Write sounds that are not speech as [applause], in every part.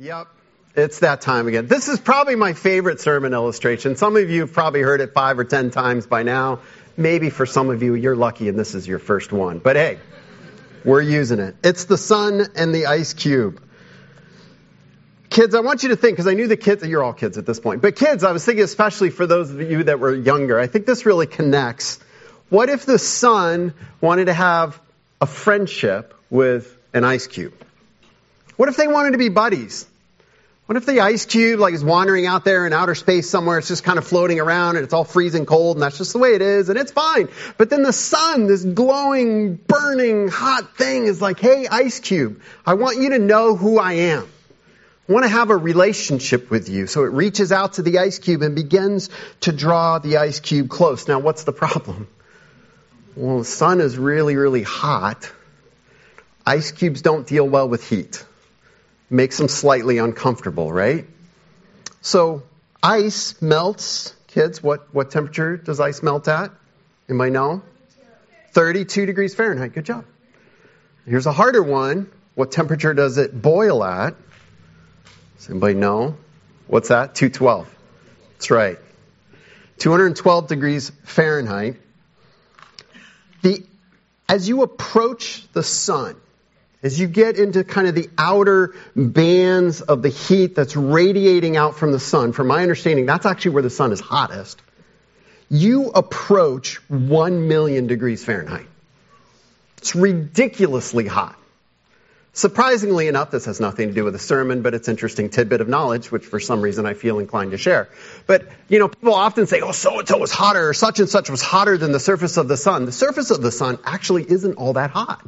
Yep. It's that time again. This is probably my favorite sermon illustration. Some of you have probably heard it five or ten times by now. Maybe for some of you, you're lucky and this is your first one. But hey, we're using it. It's the sun and the ice cube. Kids, I want you to think, because I knew the kids, you're all kids at this point, but kids, I was thinking especially for those of you that were younger, I think this really connects. What if the sun wanted to have a friendship with an ice cube? What if they wanted to be buddies? What if the ice cube like is wandering out there in outer space somewhere? It's just kind of floating around and it's all freezing cold and that's just the way it is and it's fine. But then the sun, this glowing, burning, hot thing is like, hey, ice cube, I want you to know who I am. I want to have a relationship with you. So it reaches out to the ice cube and begins to draw the ice cube close. Now what's the problem? Well, the sun is really, really hot. Ice cubes don't deal well with heat makes them slightly uncomfortable, right? So ice melts. Kids, what, what temperature does ice melt at? Anybody know? 32 degrees Fahrenheit. Good job. Here's a harder one. What temperature does it boil at? Does anybody know? What's that? 212. That's right. 212 degrees Fahrenheit. The, as you approach the sun, as you get into kind of the outer bands of the heat that's radiating out from the sun, from my understanding, that's actually where the sun is hottest. You approach 1 million degrees Fahrenheit. It's ridiculously hot. Surprisingly enough, this has nothing to do with the sermon, but it's interesting tidbit of knowledge, which for some reason I feel inclined to share. But, you know, people often say, oh, so and so was hotter, or such and such was hotter than the surface of the sun. The surface of the sun actually isn't all that hot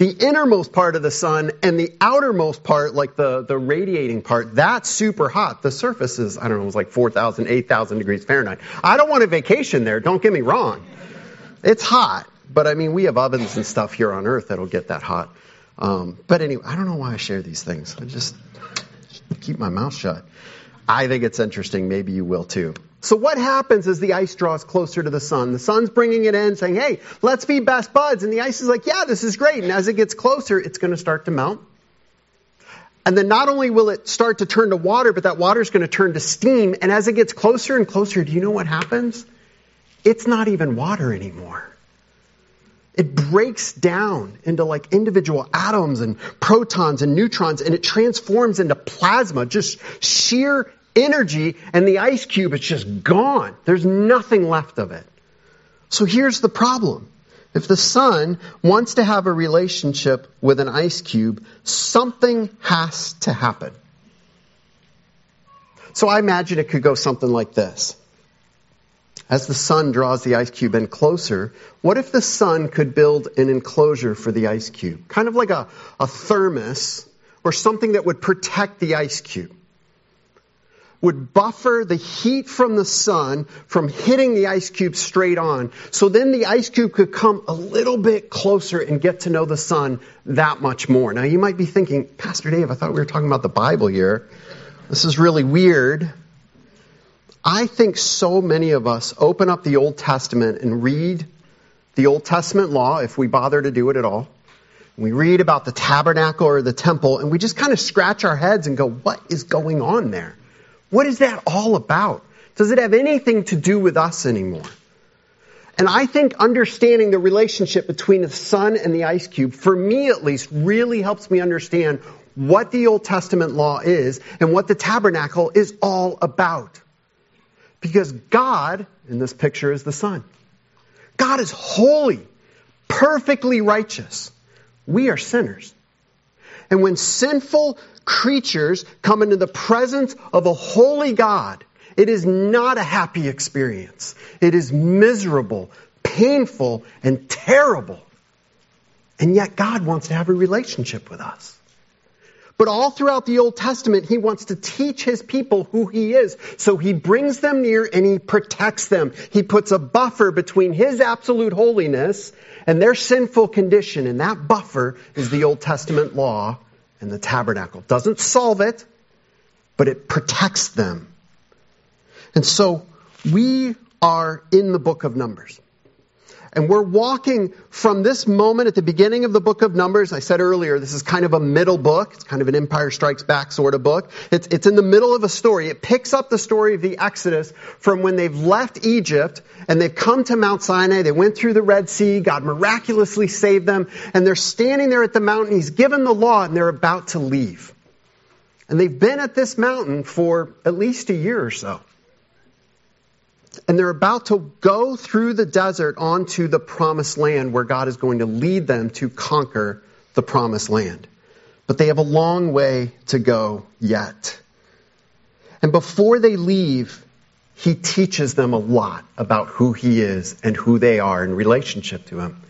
the innermost part of the sun and the outermost part, like the, the radiating part, that's super hot. The surface is, I don't know, it was like 4,000, 8,000 degrees Fahrenheit. I don't want a vacation there, don't get me wrong. It's hot, but I mean, we have ovens and stuff here on Earth that'll get that hot. Um, but anyway, I don't know why I share these things. I just keep my mouth shut. I think it's interesting. Maybe you will too. So what happens as the ice draws closer to the sun? The sun's bringing it in saying, hey, let's be best buds. And the ice is like, yeah, this is great. And as it gets closer, it's going to start to melt. And then not only will it start to turn to water, but that water is going to turn to steam. And as it gets closer and closer, do you know what happens? It's not even water anymore. It breaks down into like individual atoms and protons and neutrons and it transforms into plasma, just sheer energy and the ice cube, it's just gone. There's nothing left of it. So here's the problem. If the sun wants to have a relationship with an ice cube, something has to happen. So I imagine it could go something like this. As the sun draws the ice cube in closer, what if the sun could build an enclosure for the ice cube? Kind of like a, a thermos or something that would protect the ice cube would buffer the heat from the sun from hitting the ice cube straight on. So then the ice cube could come a little bit closer and get to know the sun that much more. Now you might be thinking, Pastor Dave, I thought we were talking about the Bible here. This is really weird. I think so many of us open up the Old Testament and read the Old Testament law, if we bother to do it at all. We read about the tabernacle or the temple, and we just kind of scratch our heads and go, what is going on there? What is that all about? Does it have anything to do with us anymore? And I think understanding the relationship between the sun and the ice cube, for me at least, really helps me understand what the Old Testament law is and what the tabernacle is all about. Because God, in this picture, is the sun. God is holy, perfectly righteous. We are sinners. And when sinful creatures come into the presence of a holy God, it is not a happy experience. It is miserable, painful, and terrible. And yet God wants to have a relationship with us. But all throughout the Old Testament, he wants to teach his people who he is. So he brings them near and he protects them. He puts a buffer between his absolute holiness and their sinful condition. And that buffer is the Old Testament law and the tabernacle. Doesn't solve it, but it protects them. And so we are in the book of Numbers. And we're walking from this moment at the beginning of the book of Numbers. I said earlier, this is kind of a middle book. It's kind of an Empire Strikes Back sort of book. It's, it's in the middle of a story. It picks up the story of the Exodus from when they've left Egypt and they've come to Mount Sinai. They went through the Red Sea. God miraculously saved them. And they're standing there at the mountain. He's given the law and they're about to leave. And they've been at this mountain for at least a year or so and they're about to go through the desert onto the promised land where God is going to lead them to conquer the promised land. But they have a long way to go yet. And before they leave, he teaches them a lot about who he is and who they are in relationship to him.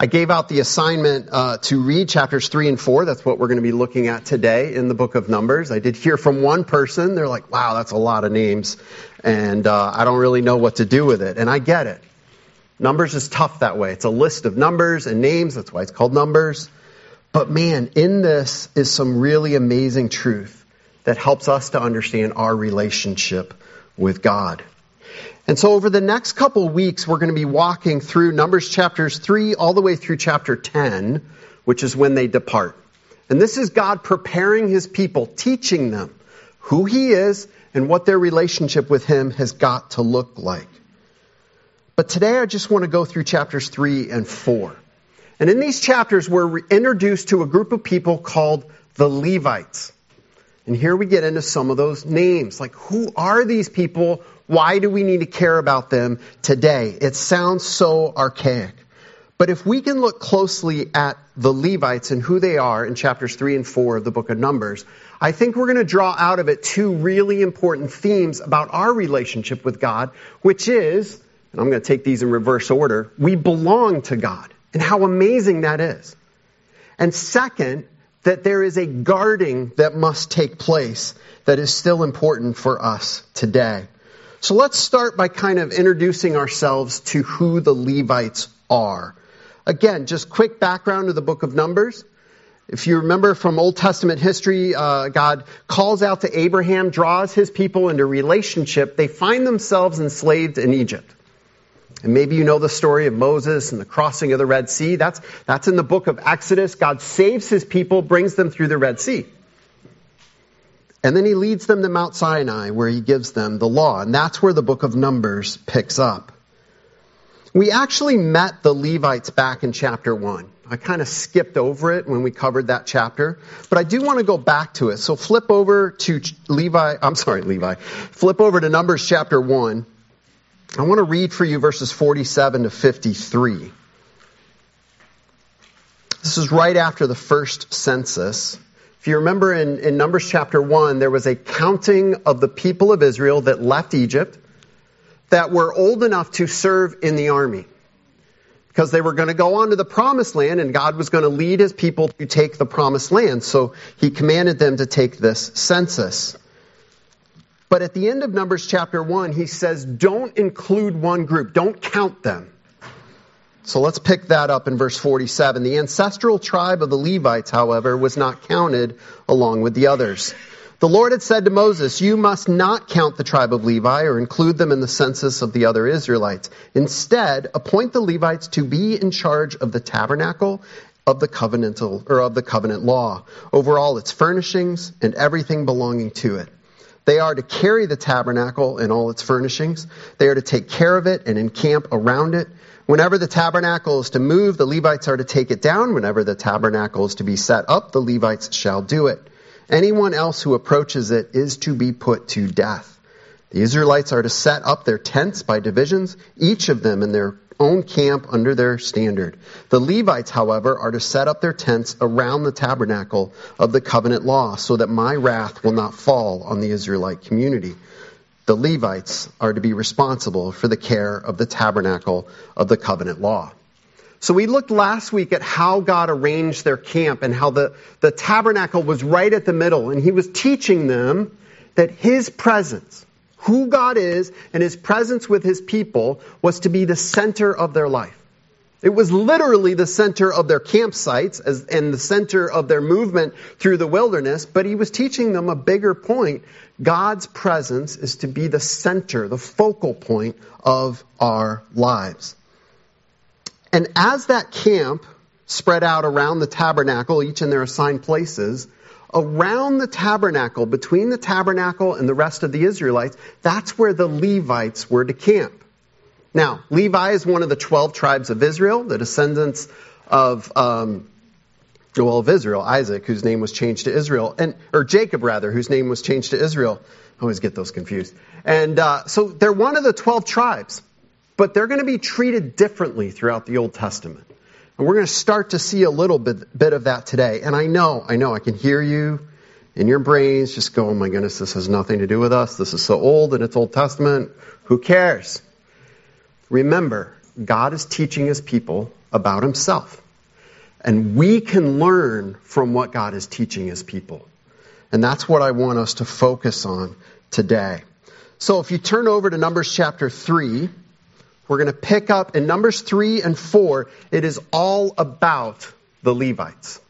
I gave out the assignment uh, to read chapters 3 and 4. That's what we're going to be looking at today in the book of Numbers. I did hear from one person. They're like, wow, that's a lot of names. And uh, I don't really know what to do with it. And I get it. Numbers is tough that way. It's a list of numbers and names. That's why it's called Numbers. But man, in this is some really amazing truth that helps us to understand our relationship with God. And so over the next couple weeks, we're going to be walking through Numbers chapters 3 all the way through chapter 10, which is when they depart. And this is God preparing his people, teaching them who he is and what their relationship with him has got to look like. But today I just want to go through chapters 3 and 4. And in these chapters, we're introduced to a group of people called the Levites. And here we get into some of those names. Like, who are these people? Why do we need to care about them today? It sounds so archaic. But if we can look closely at the Levites and who they are in chapters 3 and 4 of the book of Numbers, I think we're going to draw out of it two really important themes about our relationship with God, which is, and I'm going to take these in reverse order, we belong to God and how amazing that is. And second, that there is a guarding that must take place that is still important for us today. So let's start by kind of introducing ourselves to who the Levites are. Again, just quick background of the book of Numbers. If you remember from Old Testament history, uh, God calls out to Abraham, draws his people into relationship. They find themselves enslaved in Egypt. And maybe you know the story of Moses and the crossing of the Red Sea. That's, that's in the book of Exodus. God saves his people, brings them through the Red Sea. And then he leads them to Mount Sinai where he gives them the law. And that's where the book of Numbers picks up. We actually met the Levites back in chapter 1. I kind of skipped over it when we covered that chapter, but I do want to go back to it. So flip over to Levi, I'm sorry, Levi. Flip over to Numbers chapter 1. I want to read for you verses 47 to 53. This is right after the first census. If you remember in, in Numbers chapter 1, there was a counting of the people of Israel that left Egypt that were old enough to serve in the army. Because they were going to go on to the promised land and God was going to lead his people to take the promised land. So he commanded them to take this census. But at the end of Numbers chapter 1, he says, don't include one group. Don't count them. So let's pick that up in verse 47. The ancestral tribe of the Levites, however, was not counted along with the others. The Lord had said to Moses, You must not count the tribe of Levi or include them in the census of the other Israelites. Instead, appoint the Levites to be in charge of the tabernacle of the covenantal or of the covenant law, over all its furnishings and everything belonging to it. They are to carry the tabernacle and all its furnishings. They are to take care of it and encamp around it. Whenever the tabernacle is to move, the Levites are to take it down. Whenever the tabernacle is to be set up, the Levites shall do it. Anyone else who approaches it is to be put to death. The Israelites are to set up their tents by divisions, each of them in their own camp under their standard. The Levites, however, are to set up their tents around the tabernacle of the covenant law so that my wrath will not fall on the Israelite community the Levites are to be responsible for the care of the tabernacle of the covenant law. So we looked last week at how God arranged their camp and how the, the tabernacle was right at the middle. And he was teaching them that his presence, who God is, and his presence with his people was to be the center of their life. It was literally the center of their campsites as, and the center of their movement through the wilderness, but he was teaching them a bigger point. God's presence is to be the center, the focal point of our lives. And as that camp spread out around the tabernacle, each in their assigned places, around the tabernacle, between the tabernacle and the rest of the Israelites, that's where the Levites were to camp. Now, Levi is one of the 12 tribes of Israel, the descendants of, um, well, of Israel, Isaac, whose name was changed to Israel, and, or Jacob rather, whose name was changed to Israel. I always get those confused. And uh, so they're one of the 12 tribes, but they're going to be treated differently throughout the Old Testament. And we're going to start to see a little bit, bit of that today. And I know, I know, I can hear you in your brains just go, oh my goodness, this has nothing to do with us. This is so old and it's Old Testament. Who cares? Remember, God is teaching his people about himself. And we can learn from what God is teaching his people. And that's what I want us to focus on today. So if you turn over to Numbers chapter 3, we're going to pick up in Numbers 3 and 4. It is all about the Levites.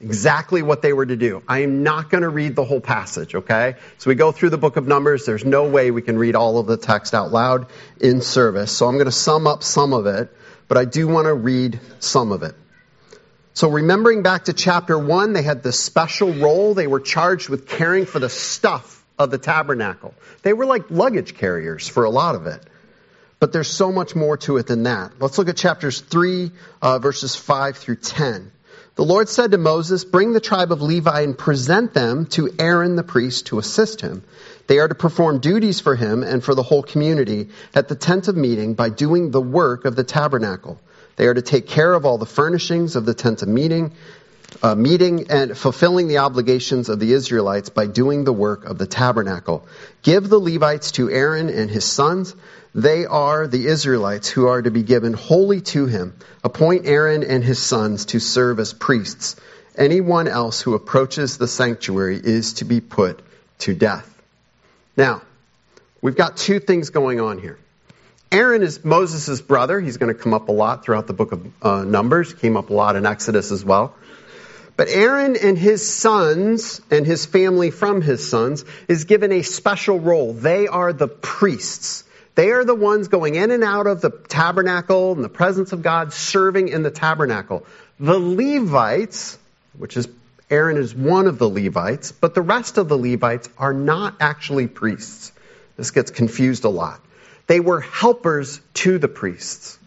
Exactly what they were to do. I am not going to read the whole passage, okay? So we go through the book of Numbers. There's no way we can read all of the text out loud in service. So I'm going to sum up some of it, but I do want to read some of it. So remembering back to chapter 1, they had this special role. They were charged with caring for the stuff of the tabernacle. They were like luggage carriers for a lot of it. But there's so much more to it than that. Let's look at chapters 3, uh, verses 5 through 10. The Lord said to Moses, Bring the tribe of Levi and present them to Aaron the priest to assist him. They are to perform duties for him and for the whole community at the tent of meeting by doing the work of the tabernacle. They are to take care of all the furnishings of the tent of meeting, uh, meeting and fulfilling the obligations of the Israelites by doing the work of the tabernacle. Give the Levites to Aaron and his sons. They are the Israelites who are to be given wholly to him. Appoint Aaron and his sons to serve as priests. Anyone else who approaches the sanctuary is to be put to death. Now, we've got two things going on here. Aaron is Moses' brother. He's going to come up a lot throughout the book of uh, Numbers. Came up a lot in Exodus as well. But Aaron and his sons and his family from his sons is given a special role. They are the priests. They are the ones going in and out of the tabernacle and the presence of God, serving in the tabernacle. The Levites, which is Aaron is one of the Levites, but the rest of the Levites are not actually priests. This gets confused a lot. They were helpers to the priests.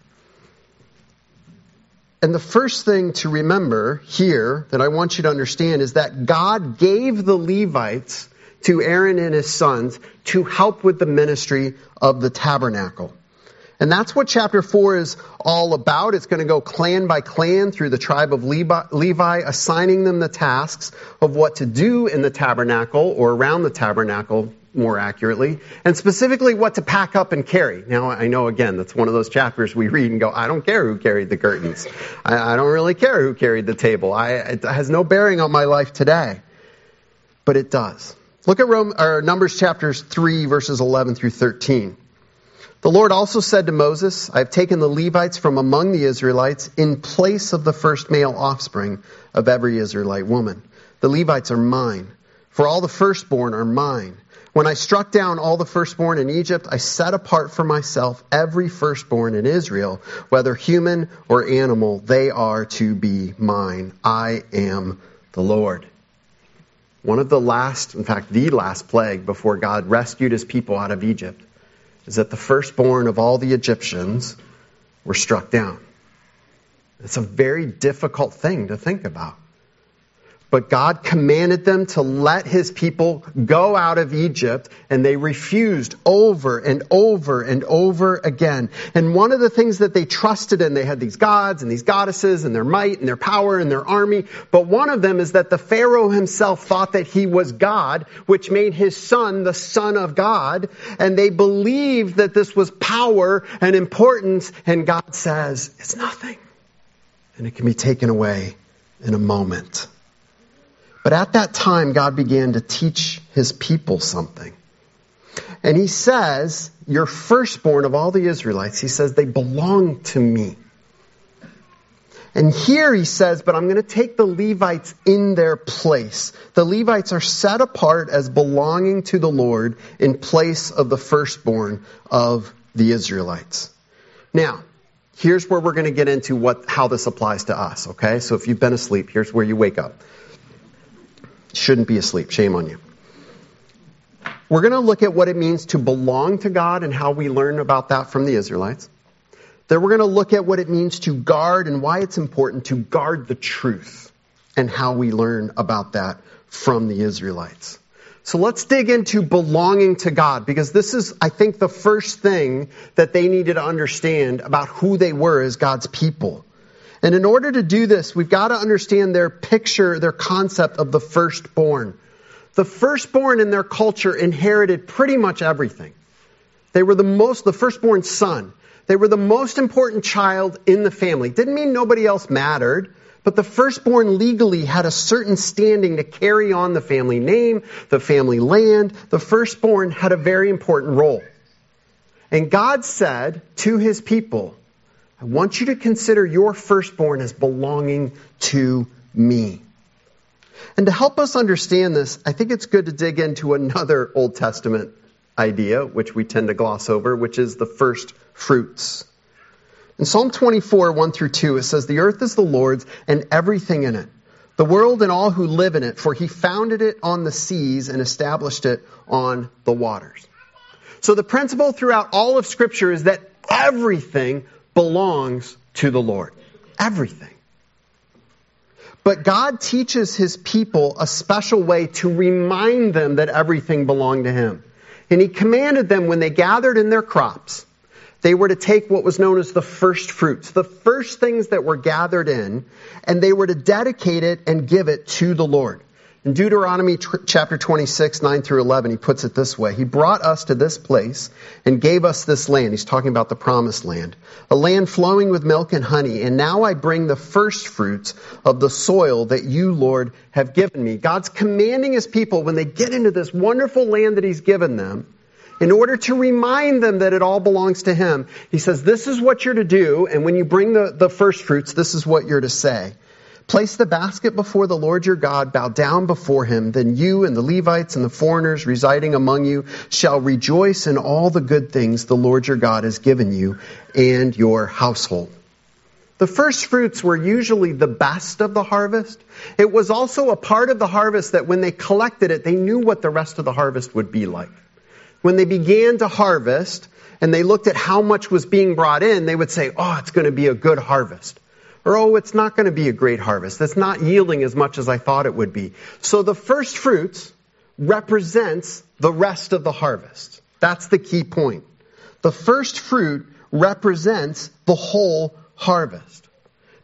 And the first thing to remember here that I want you to understand is that God gave the Levites to Aaron and his sons to help with the ministry of the tabernacle. And that's what chapter 4 is all about. It's going to go clan by clan through the tribe of Levi, assigning them the tasks of what to do in the tabernacle or around the tabernacle more accurately, and specifically what to pack up and carry. Now, I know again, that's one of those chapters we read and go, I don't care who carried the curtains. I, I don't really care who carried the table. I, it has no bearing on my life today. But it does. Look at Rome, or Numbers chapters 3, verses 11 through 13. The Lord also said to Moses, I have taken the Levites from among the Israelites in place of the first male offspring of every Israelite woman. The Levites are mine, for all the firstborn are mine. When I struck down all the firstborn in Egypt, I set apart for myself every firstborn in Israel, whether human or animal, they are to be mine. I am the Lord. One of the last, in fact, the last plague before God rescued his people out of Egypt is that the firstborn of all the Egyptians were struck down. It's a very difficult thing to think about. But God commanded them to let his people go out of Egypt, and they refused over and over and over again. And one of the things that they trusted in, they had these gods and these goddesses and their might and their power and their army. But one of them is that the Pharaoh himself thought that he was God, which made his son the son of God. And they believed that this was power and importance. And God says, it's nothing. And it can be taken away in a moment. But at that time, God began to teach his people something. And he says, Your firstborn of all the Israelites, he says, they belong to me. And here he says, But I'm going to take the Levites in their place. The Levites are set apart as belonging to the Lord in place of the firstborn of the Israelites. Now, here's where we're going to get into what, how this applies to us, okay? So if you've been asleep, here's where you wake up. Shouldn't be asleep. Shame on you. We're going to look at what it means to belong to God and how we learn about that from the Israelites. Then we're going to look at what it means to guard and why it's important to guard the truth and how we learn about that from the Israelites. So let's dig into belonging to God because this is, I think, the first thing that they needed to understand about who they were as God's people. And in order to do this, we've got to understand their picture, their concept of the firstborn. The firstborn in their culture inherited pretty much everything. They were the most, the firstborn son. They were the most important child in the family. Didn't mean nobody else mattered, but the firstborn legally had a certain standing to carry on the family name, the family land. The firstborn had a very important role. And God said to his people, I want you to consider your firstborn as belonging to me. And to help us understand this, I think it's good to dig into another Old Testament idea, which we tend to gloss over, which is the first fruits. In Psalm 24, 1 through 2, it says, The earth is the Lord's and everything in it, the world and all who live in it, for he founded it on the seas and established it on the waters. So the principle throughout all of Scripture is that everything belongs to the Lord. Everything. But God teaches his people a special way to remind them that everything belonged to him. And he commanded them when they gathered in their crops, they were to take what was known as the first fruits, the first things that were gathered in, and they were to dedicate it and give it to the Lord. In Deuteronomy chapter 26, 9 through 11, he puts it this way. He brought us to this place and gave us this land. He's talking about the promised land. A land flowing with milk and honey. And now I bring the first fruits of the soil that you, Lord, have given me. God's commanding his people when they get into this wonderful land that he's given them, in order to remind them that it all belongs to him, he says, this is what you're to do. And when you bring the, the first fruits, this is what you're to say. Place the basket before the Lord your God, bow down before him, then you and the Levites and the foreigners residing among you shall rejoice in all the good things the Lord your God has given you and your household. The first fruits were usually the best of the harvest. It was also a part of the harvest that when they collected it, they knew what the rest of the harvest would be like. When they began to harvest and they looked at how much was being brought in, they would say, oh, it's going to be a good harvest or oh, it's not going to be a great harvest. It's not yielding as much as I thought it would be. So the first fruits represents the rest of the harvest. That's the key point. The first fruit represents the whole harvest.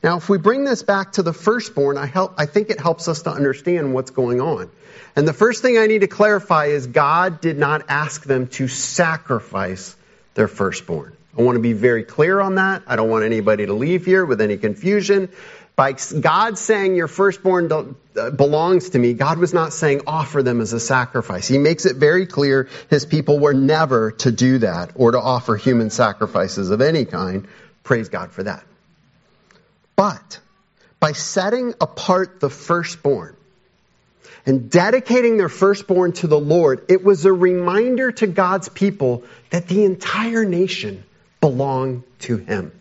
Now, if we bring this back to the firstborn, I, help, I think it helps us to understand what's going on. And the first thing I need to clarify is God did not ask them to sacrifice their firstborn. I want to be very clear on that. I don't want anybody to leave here with any confusion. By God saying your firstborn uh, belongs to me, God was not saying offer them as a sacrifice. He makes it very clear his people were never to do that or to offer human sacrifices of any kind. Praise God for that. But by setting apart the firstborn and dedicating their firstborn to the Lord, it was a reminder to God's people that the entire nation belong to him.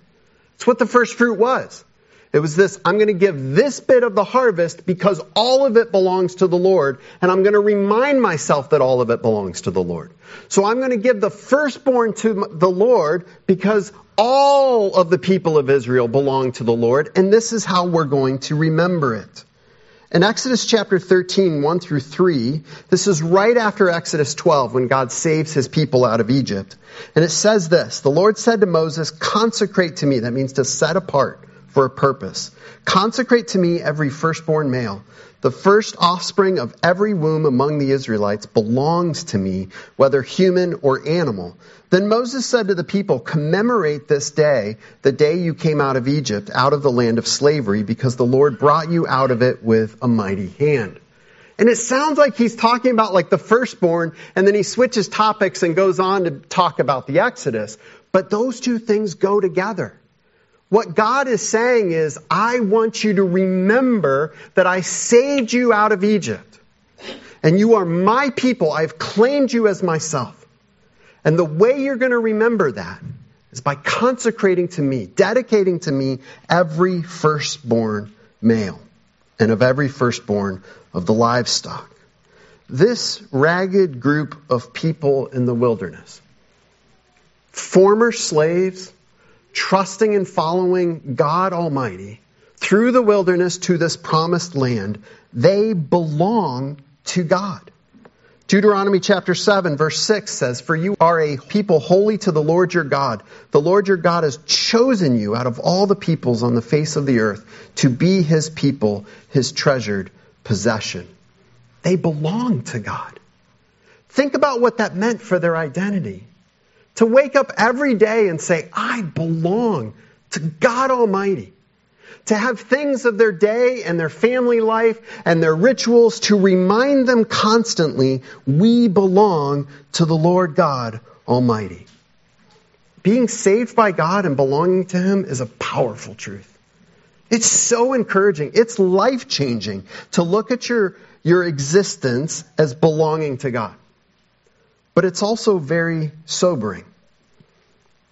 It's what the first fruit was. It was this, I'm going to give this bit of the harvest because all of it belongs to the Lord, and I'm going to remind myself that all of it belongs to the Lord. So I'm going to give the firstborn to the Lord because all of the people of Israel belong to the Lord, and this is how we're going to remember it. In Exodus chapter 13, 1 through 3, this is right after Exodus 12 when God saves his people out of Egypt. And it says this, the Lord said to Moses, consecrate to me, that means to set apart for a purpose. Consecrate to me every firstborn male. The first offspring of every womb among the Israelites belongs to me, whether human or animal. Then Moses said to the people, Commemorate this day, the day you came out of Egypt, out of the land of slavery, because the Lord brought you out of it with a mighty hand. And it sounds like he's talking about like the firstborn, and then he switches topics and goes on to talk about the Exodus. But those two things go together. What God is saying is, I want you to remember that I saved you out of Egypt. And you are my people. I've claimed you as myself. And the way you're going to remember that is by consecrating to me, dedicating to me every firstborn male and of every firstborn of the livestock. This ragged group of people in the wilderness, former slaves, trusting and following God Almighty through the wilderness to this promised land, they belong to God. Deuteronomy chapter 7 verse 6 says, For you are a people holy to the Lord your God. The Lord your God has chosen you out of all the peoples on the face of the earth to be his people, his treasured possession. They belong to God. Think about what that meant for their identity. To wake up every day and say, I belong to God Almighty to have things of their day and their family life and their rituals to remind them constantly we belong to the Lord God Almighty. Being saved by God and belonging to Him is a powerful truth. It's so encouraging. It's life changing to look at your, your existence as belonging to God. But it's also very sobering.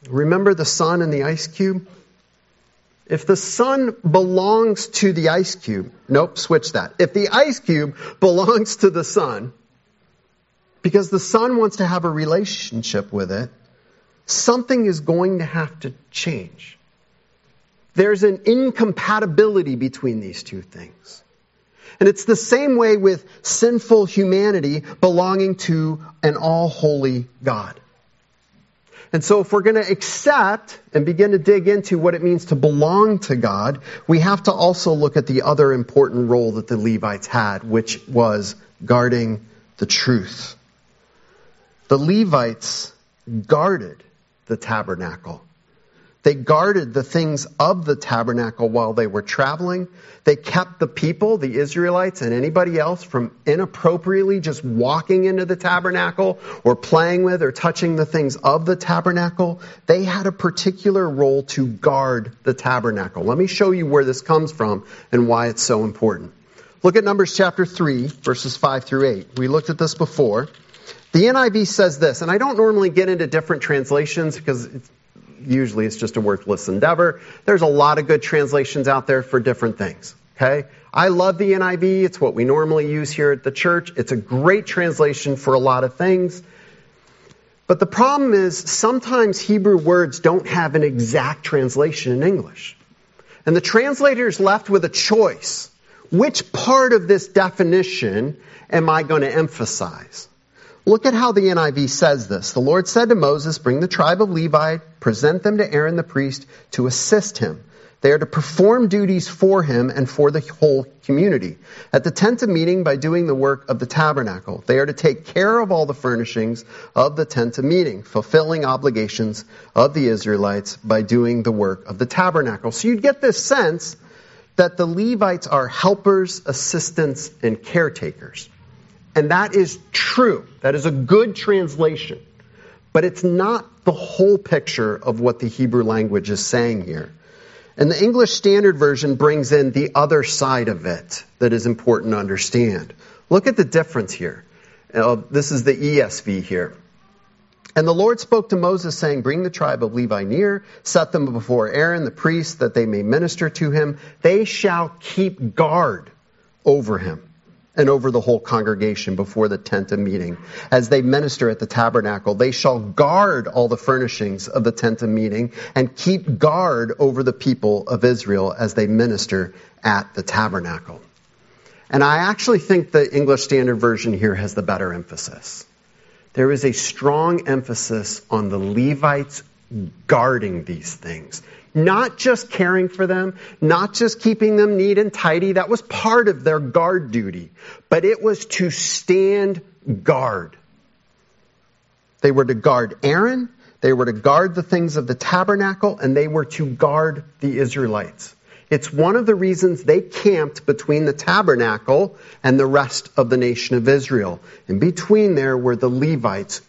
Remember the sun and the ice cube? If the sun belongs to the ice cube, nope, switch that. If the ice cube belongs to the sun, because the sun wants to have a relationship with it, something is going to have to change. There's an incompatibility between these two things. And it's the same way with sinful humanity belonging to an all holy God. And so if we're going to accept and begin to dig into what it means to belong to God, we have to also look at the other important role that the Levites had, which was guarding the truth. The Levites guarded the tabernacle. They guarded the things of the tabernacle while they were traveling. They kept the people, the Israelites, and anybody else from inappropriately just walking into the tabernacle or playing with or touching the things of the tabernacle. They had a particular role to guard the tabernacle. Let me show you where this comes from and why it's so important. Look at Numbers chapter 3, verses 5 through 8. We looked at this before. The NIV says this, and I don't normally get into different translations because usually it's just a worthless endeavor. There's a lot of good translations out there for different things. Okay? I love the NIV. It's what we normally use here at the church. It's a great translation for a lot of things. But the problem is sometimes Hebrew words don't have an exact translation in English. And the translator is left with a choice. Which part of this definition am I going to emphasize? Look at how the NIV says this. The Lord said to Moses, Bring the tribe of Levi, present them to Aaron the priest to assist him. They are to perform duties for him and for the whole community. At the tent of meeting, by doing the work of the tabernacle, they are to take care of all the furnishings of the tent of meeting, fulfilling obligations of the Israelites by doing the work of the tabernacle. So you'd get this sense that the Levites are helpers, assistants, and caretakers. And that is true. That is a good translation. But it's not the whole picture of what the Hebrew language is saying here. And the English Standard Version brings in the other side of it that is important to understand. Look at the difference here. Uh, this is the ESV here. And the Lord spoke to Moses, saying, Bring the tribe of Levi near, set them before Aaron the priest, that they may minister to him. They shall keep guard over him and over the whole congregation before the tent of meeting. As they minister at the tabernacle, they shall guard all the furnishings of the tent of meeting and keep guard over the people of Israel as they minister at the tabernacle. And I actually think the English Standard Version here has the better emphasis. There is a strong emphasis on the Levites guarding these things. Not just caring for them, not just keeping them neat and tidy. That was part of their guard duty. But it was to stand guard. They were to guard Aaron, they were to guard the things of the tabernacle, and they were to guard the Israelites. It's one of the reasons they camped between the tabernacle and the rest of the nation of Israel. And between there were the Levites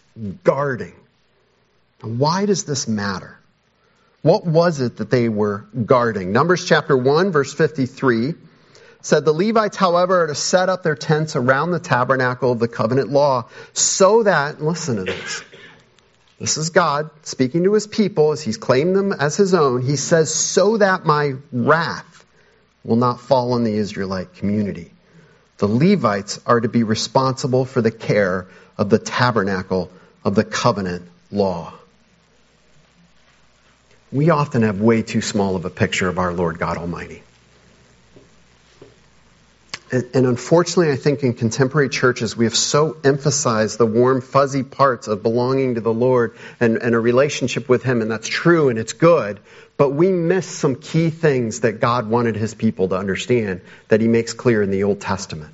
guarding. Now, Why does this matter? What was it that they were guarding? Numbers chapter 1, verse 53 said the Levites, however, are to set up their tents around the tabernacle of the covenant law so that, listen to this, This is God speaking to his people as he's claimed them as his own. He says, so that my wrath will not fall on the Israelite community. The Levites are to be responsible for the care of the tabernacle of the covenant law. We often have way too small of a picture of our Lord God Almighty. And, unfortunately, I think in contemporary churches, we have so emphasized the warm, fuzzy parts of belonging to the Lord and, and a relationship with Him, and that's true and it's good. But we miss some key things that God wanted His people to understand that He makes clear in the Old Testament.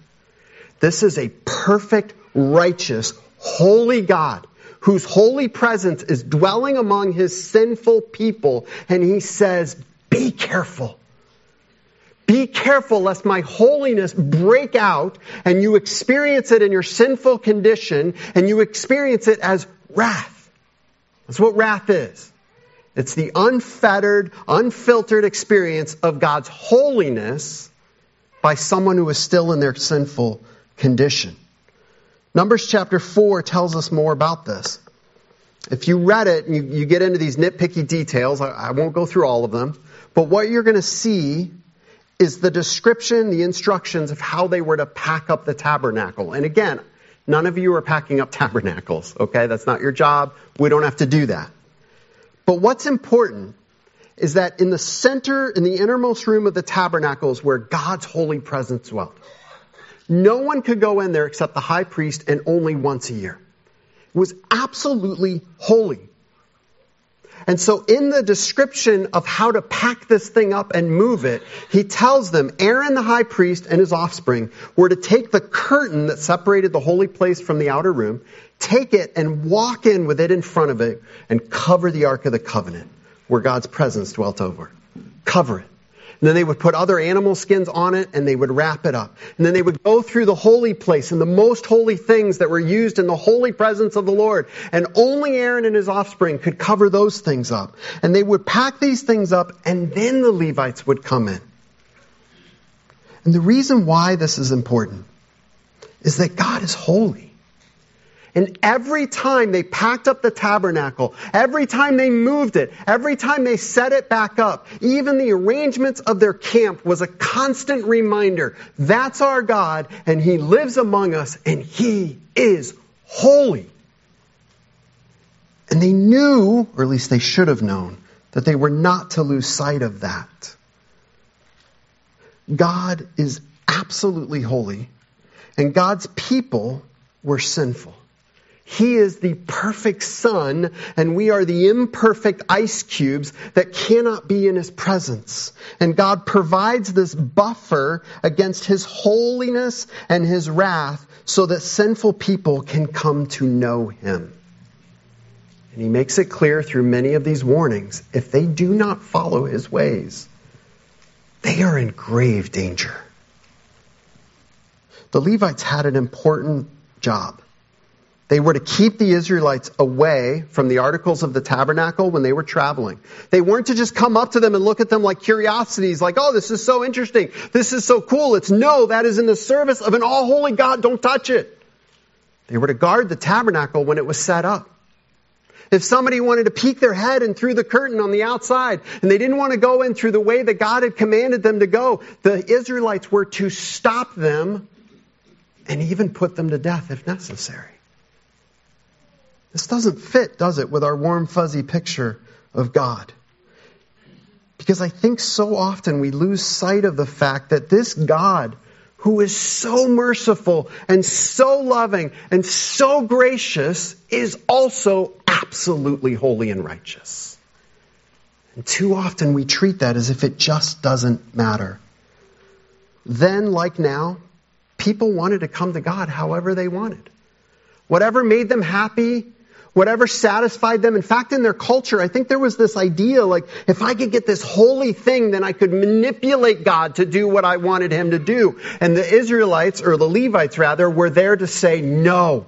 This is a perfect, righteous, holy God whose holy presence is dwelling among His sinful people, and He says, Be careful. Be careful lest my holiness break out and you experience it in your sinful condition and you experience it as wrath. That's what wrath is. It's the unfettered, unfiltered experience of God's holiness by someone who is still in their sinful condition. Numbers chapter 4 tells us more about this. If you read it and you, you get into these nitpicky details, I, I won't go through all of them, but what you're going to see is the description, the instructions of how they were to pack up the tabernacle. And again, none of you are packing up [laughs] tabernacles, okay? That's not your job. We don't have to do that. But what's important is that in the center, in the innermost room of the tabernacle is where God's holy presence dwelt. No one could go in there except the high priest and only once a year. It was absolutely holy. And so in the description of how to pack this thing up and move it, he tells them Aaron the high priest and his offspring were to take the curtain that separated the holy place from the outer room, take it and walk in with it in front of it and cover the Ark of the Covenant where God's presence dwelt over. Cover it. And then they would put other animal skins on it and they would wrap it up. And then they would go through the holy place and the most holy things that were used in the holy presence of the Lord. And only Aaron and his offspring could cover those things up. And they would pack these things up and then the Levites would come in. And the reason why this is important is that God is holy. And every time they packed up the tabernacle, every time they moved it, every time they set it back up, even the arrangements of their camp was a constant reminder that's our God, and He lives among us, and He is holy. And they knew, or at least they should have known, that they were not to lose sight of that. God is absolutely holy, and God's people were sinful. He is the perfect sun, and we are the imperfect ice cubes that cannot be in His presence. And God provides this buffer against His holiness and His wrath so that sinful people can come to know Him. And He makes it clear through many of these warnings if they do not follow His ways, they are in grave danger. The Levites had an important job. They were to keep the Israelites away from the articles of the tabernacle when they were traveling. They weren't to just come up to them and look at them like curiosities, like, oh, this is so interesting. This is so cool. It's no, that is in the service of an all holy God. Don't touch it. They were to guard the tabernacle when it was set up. If somebody wanted to peek their head in through the curtain on the outside and they didn't want to go in through the way that God had commanded them to go, the Israelites were to stop them and even put them to death if necessary. This doesn't fit, does it, with our warm, fuzzy picture of God? Because I think so often we lose sight of the fact that this God, who is so merciful and so loving and so gracious, is also absolutely holy and righteous. And too often we treat that as if it just doesn't matter. Then, like now, people wanted to come to God however they wanted. Whatever made them happy, whatever satisfied them. In fact, in their culture, I think there was this idea like, if I could get this holy thing, then I could manipulate God to do what I wanted him to do. And the Israelites, or the Levites rather, were there to say, no.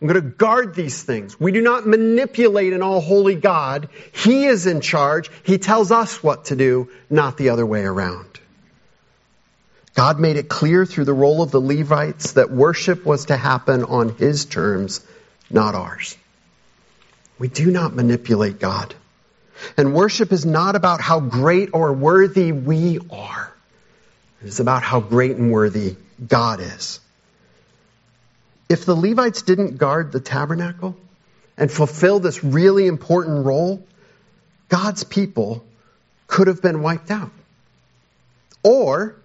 I'm going to guard these things. We do not manipulate an all holy God. He is in charge. He tells us what to do, not the other way around. God made it clear through the role of the Levites that worship was to happen on His terms, not ours. We do not manipulate God. And worship is not about how great or worthy we are. It is about how great and worthy God is. If the Levites didn't guard the tabernacle and fulfill this really important role, God's people could have been wiped out. Or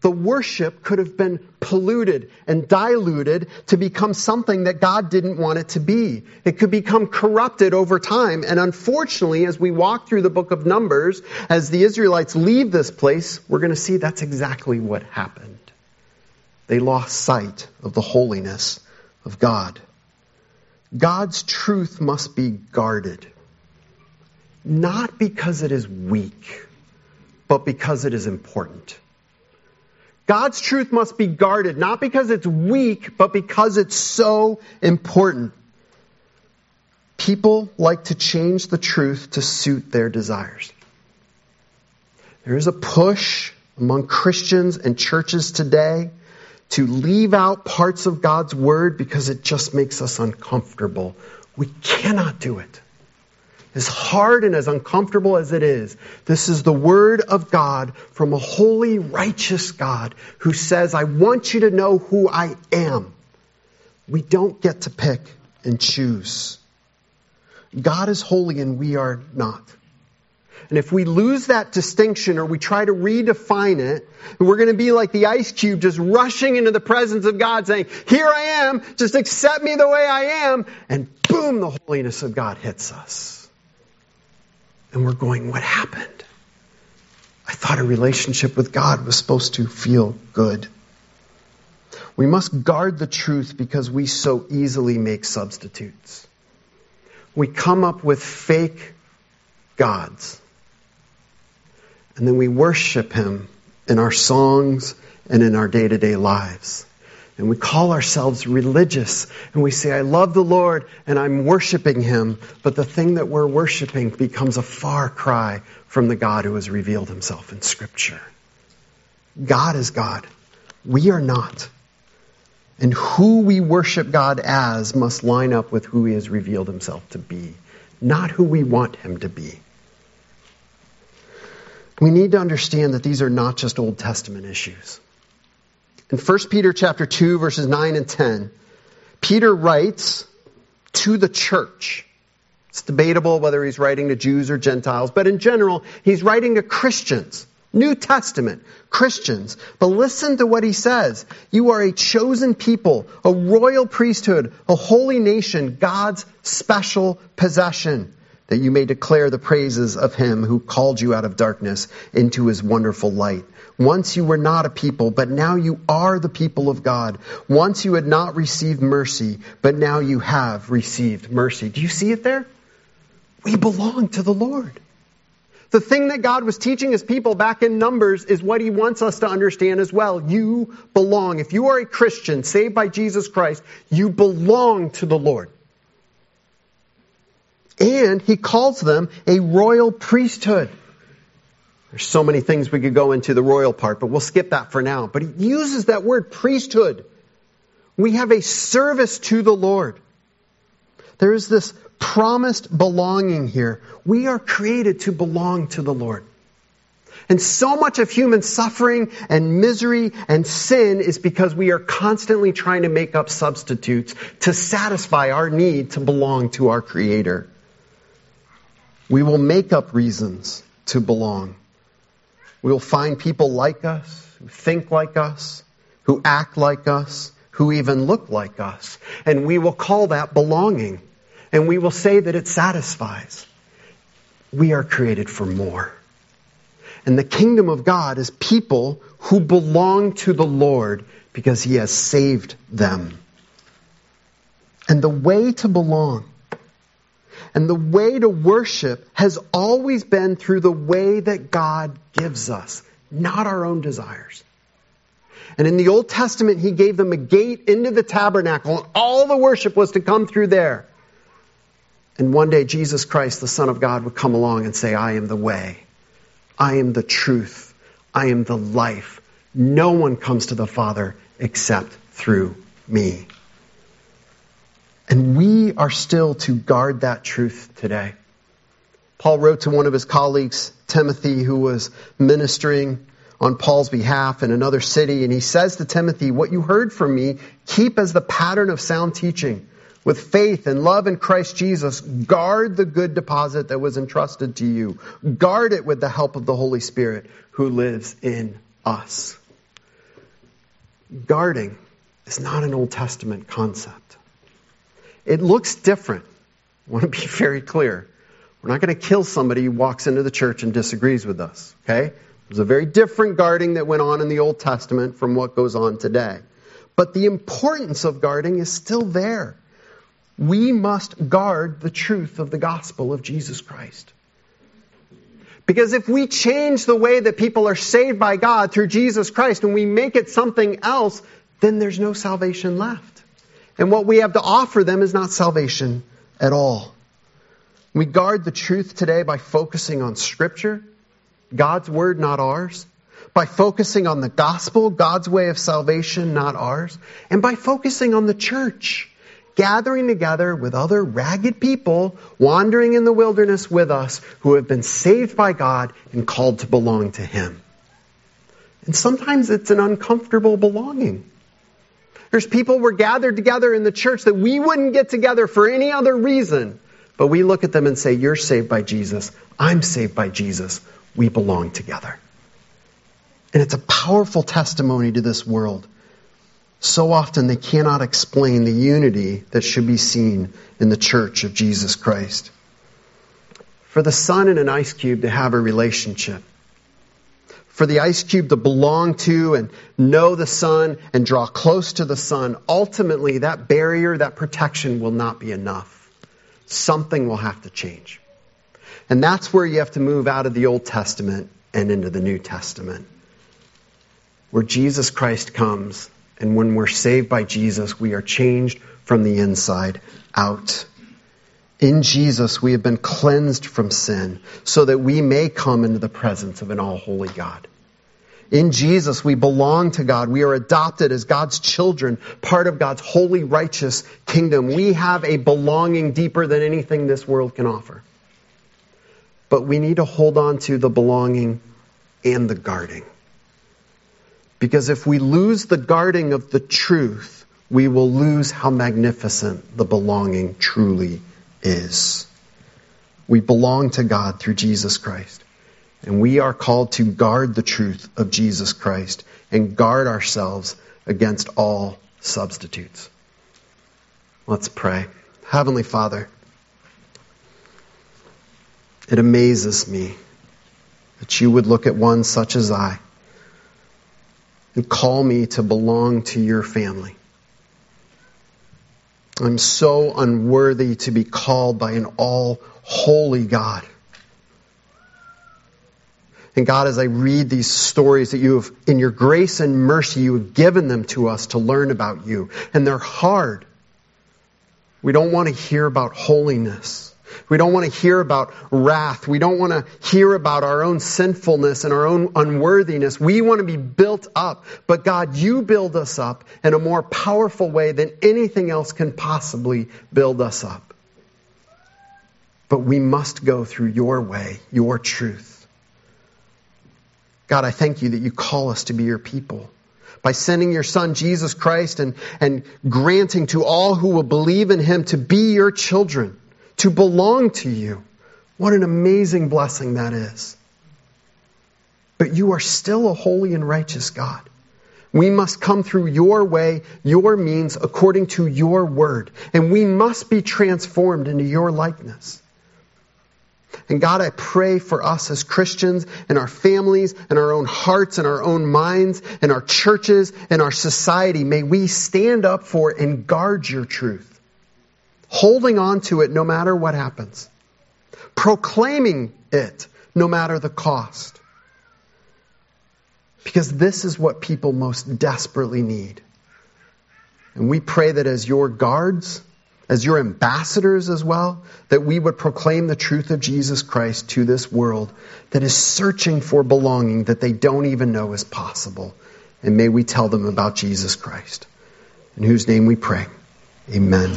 the worship could have been polluted and diluted to become something that God didn't want it to be. It could become corrupted over time. And unfortunately, as we walk through the book of Numbers, as the Israelites leave this place, we're going to see that's exactly what happened. They lost sight of the holiness of God. God's truth must be guarded. Not because it is weak, but because it is important. God's truth must be guarded, not because it's weak, but because it's so important. People like to change the truth to suit their desires. There is a push among Christians and churches today to leave out parts of God's word because it just makes us uncomfortable. We cannot do it as hard and as uncomfortable as it is, this is the word of God from a holy, righteous God who says, I want you to know who I am. We don't get to pick and choose. God is holy and we are not. And if we lose that distinction or we try to redefine it, we're going to be like the ice cube just rushing into the presence of God saying, Here I am, just accept me the way I am. And boom, the holiness of God hits us. And we're going, what happened? I thought a relationship with God was supposed to feel good. We must guard the truth because we so easily make substitutes. We come up with fake gods. And then we worship Him in our songs and in our day to day lives and we call ourselves religious and we say, I love the Lord and I'm worshiping Him, but the thing that we're worshiping becomes a far cry from the God who has revealed Himself in Scripture. God is God. We are not. And who we worship God as must line up with who He has revealed Himself to be, not who we want Him to be. We need to understand that these are not just Old Testament issues. In 1 Peter chapter 2 verses 9 and 10, Peter writes to the church. It's debatable whether he's writing to Jews or Gentiles, but in general, he's writing to Christians. New Testament, Christians. But listen to what he says. You are a chosen people, a royal priesthood, a holy nation, God's special possession, that you may declare the praises of him who called you out of darkness into his wonderful light. Once you were not a people, but now you are the people of God. Once you had not received mercy, but now you have received mercy. Do you see it there? We belong to the Lord. The thing that God was teaching his people back in Numbers is what he wants us to understand as well. You belong. If you are a Christian saved by Jesus Christ, you belong to the Lord. And he calls them a royal priesthood. There's so many things we could go into the royal part, but we'll skip that for now. But he uses that word priesthood. We have a service to the Lord. There is this promised belonging here. We are created to belong to the Lord. And so much of human suffering and misery and sin is because we are constantly trying to make up substitutes to satisfy our need to belong to our Creator. We will make up reasons to belong. We will find people like us, who think like us, who act like us, who even look like us. And we will call that belonging. And we will say that it satisfies. We are created for more. And the kingdom of God is people who belong to the Lord because he has saved them. And the way to belong and the way to worship has always been through the way that God gives us, not our own desires. And in the Old Testament, He gave them a gate into the tabernacle, and all the worship was to come through there. And one day, Jesus Christ, the Son of God, would come along and say, I am the way, I am the truth, I am the life. No one comes to the Father except through me. And we are still to guard that truth today. Paul wrote to one of his colleagues, Timothy, who was ministering on Paul's behalf in another city, and he says to Timothy, What you heard from me, keep as the pattern of sound teaching. With faith and love in Christ Jesus, guard the good deposit that was entrusted to you. Guard it with the help of the Holy Spirit who lives in us. Guarding is not an Old Testament concept. It looks different. I want to be [laughs] very clear. We're not going to kill somebody who walks into the church and disagrees with us, okay? There's a very different guarding that went on in the Old Testament from what goes on today. But the importance of guarding is still there. We must guard the truth of the gospel of Jesus Christ. Because if we change the way that people are saved by God through Jesus Christ and we make it something else, then there's no salvation left. And what we have to offer them is not salvation at all. We guard the truth today by focusing on Scripture, God's Word, not ours. By focusing on the gospel, God's way of salvation, not ours. And by focusing on the church, gathering together with other ragged people wandering in the wilderness with us who have been saved by God and called to belong to Him. And sometimes it's an uncomfortable belonging. There's people we're gathered together in the church that we wouldn't get together for any other reason. But we look at them and say, You're saved by Jesus. I'm saved by Jesus. We belong together. And it's a powerful testimony to this world so often they cannot explain the unity that should be seen in the church of Jesus Christ. For the sun and an ice cube to have a relationship, for the ice cube to belong to and know the sun and draw close to the sun, ultimately that barrier, that protection will not be enough. Something will have to change. And that's where you have to move out of the Old Testament and into the New Testament, where Jesus Christ comes and when we're saved by Jesus, we are changed from the inside out. In Jesus, we have been cleansed from sin so that we may come into the presence of an all holy God. In Jesus, we belong to God. We are adopted as God's children, part of God's holy, righteous kingdom. We have a belonging deeper than anything this world can offer. But we need to hold on to the belonging and the guarding. Because if we lose the guarding of the truth, we will lose how magnificent the belonging truly is. We belong to God through Jesus Christ. And we are called to guard the truth of Jesus Christ and guard ourselves against all substitutes. Let's pray. Heavenly Father, it amazes me that you would look at one such as I and call me to belong to your family. I'm so unworthy to be called by an all holy God. And God, as I read these stories that you have, in your grace and mercy, you have given them to us to learn about you. And they're hard. We don't want to hear about holiness. We don't want to hear about wrath. We don't want to hear about our own sinfulness and our own unworthiness. We want to be built up. But God, you build us up in a more powerful way than anything else can possibly build us up. But we must go through your way, your truth. God, I thank you that you call us to be your people by sending your son Jesus Christ and, and granting to all who will believe in him to be your children to belong to you. What an amazing blessing that is. But you are still a holy and righteous God. We must come through your way, your means, according to your word. And we must be transformed into your likeness. And God, I pray for us as Christians and our families and our own hearts and our own minds and our churches and our society. May we stand up for and guard your truth holding on to it no matter what happens, proclaiming it no matter the cost. Because this is what people most desperately need. And we pray that as your guards, as your ambassadors as well, that we would proclaim the truth of Jesus Christ to this world that is searching for belonging that they don't even know is possible. And may we tell them about Jesus Christ. In whose name we pray. Amen.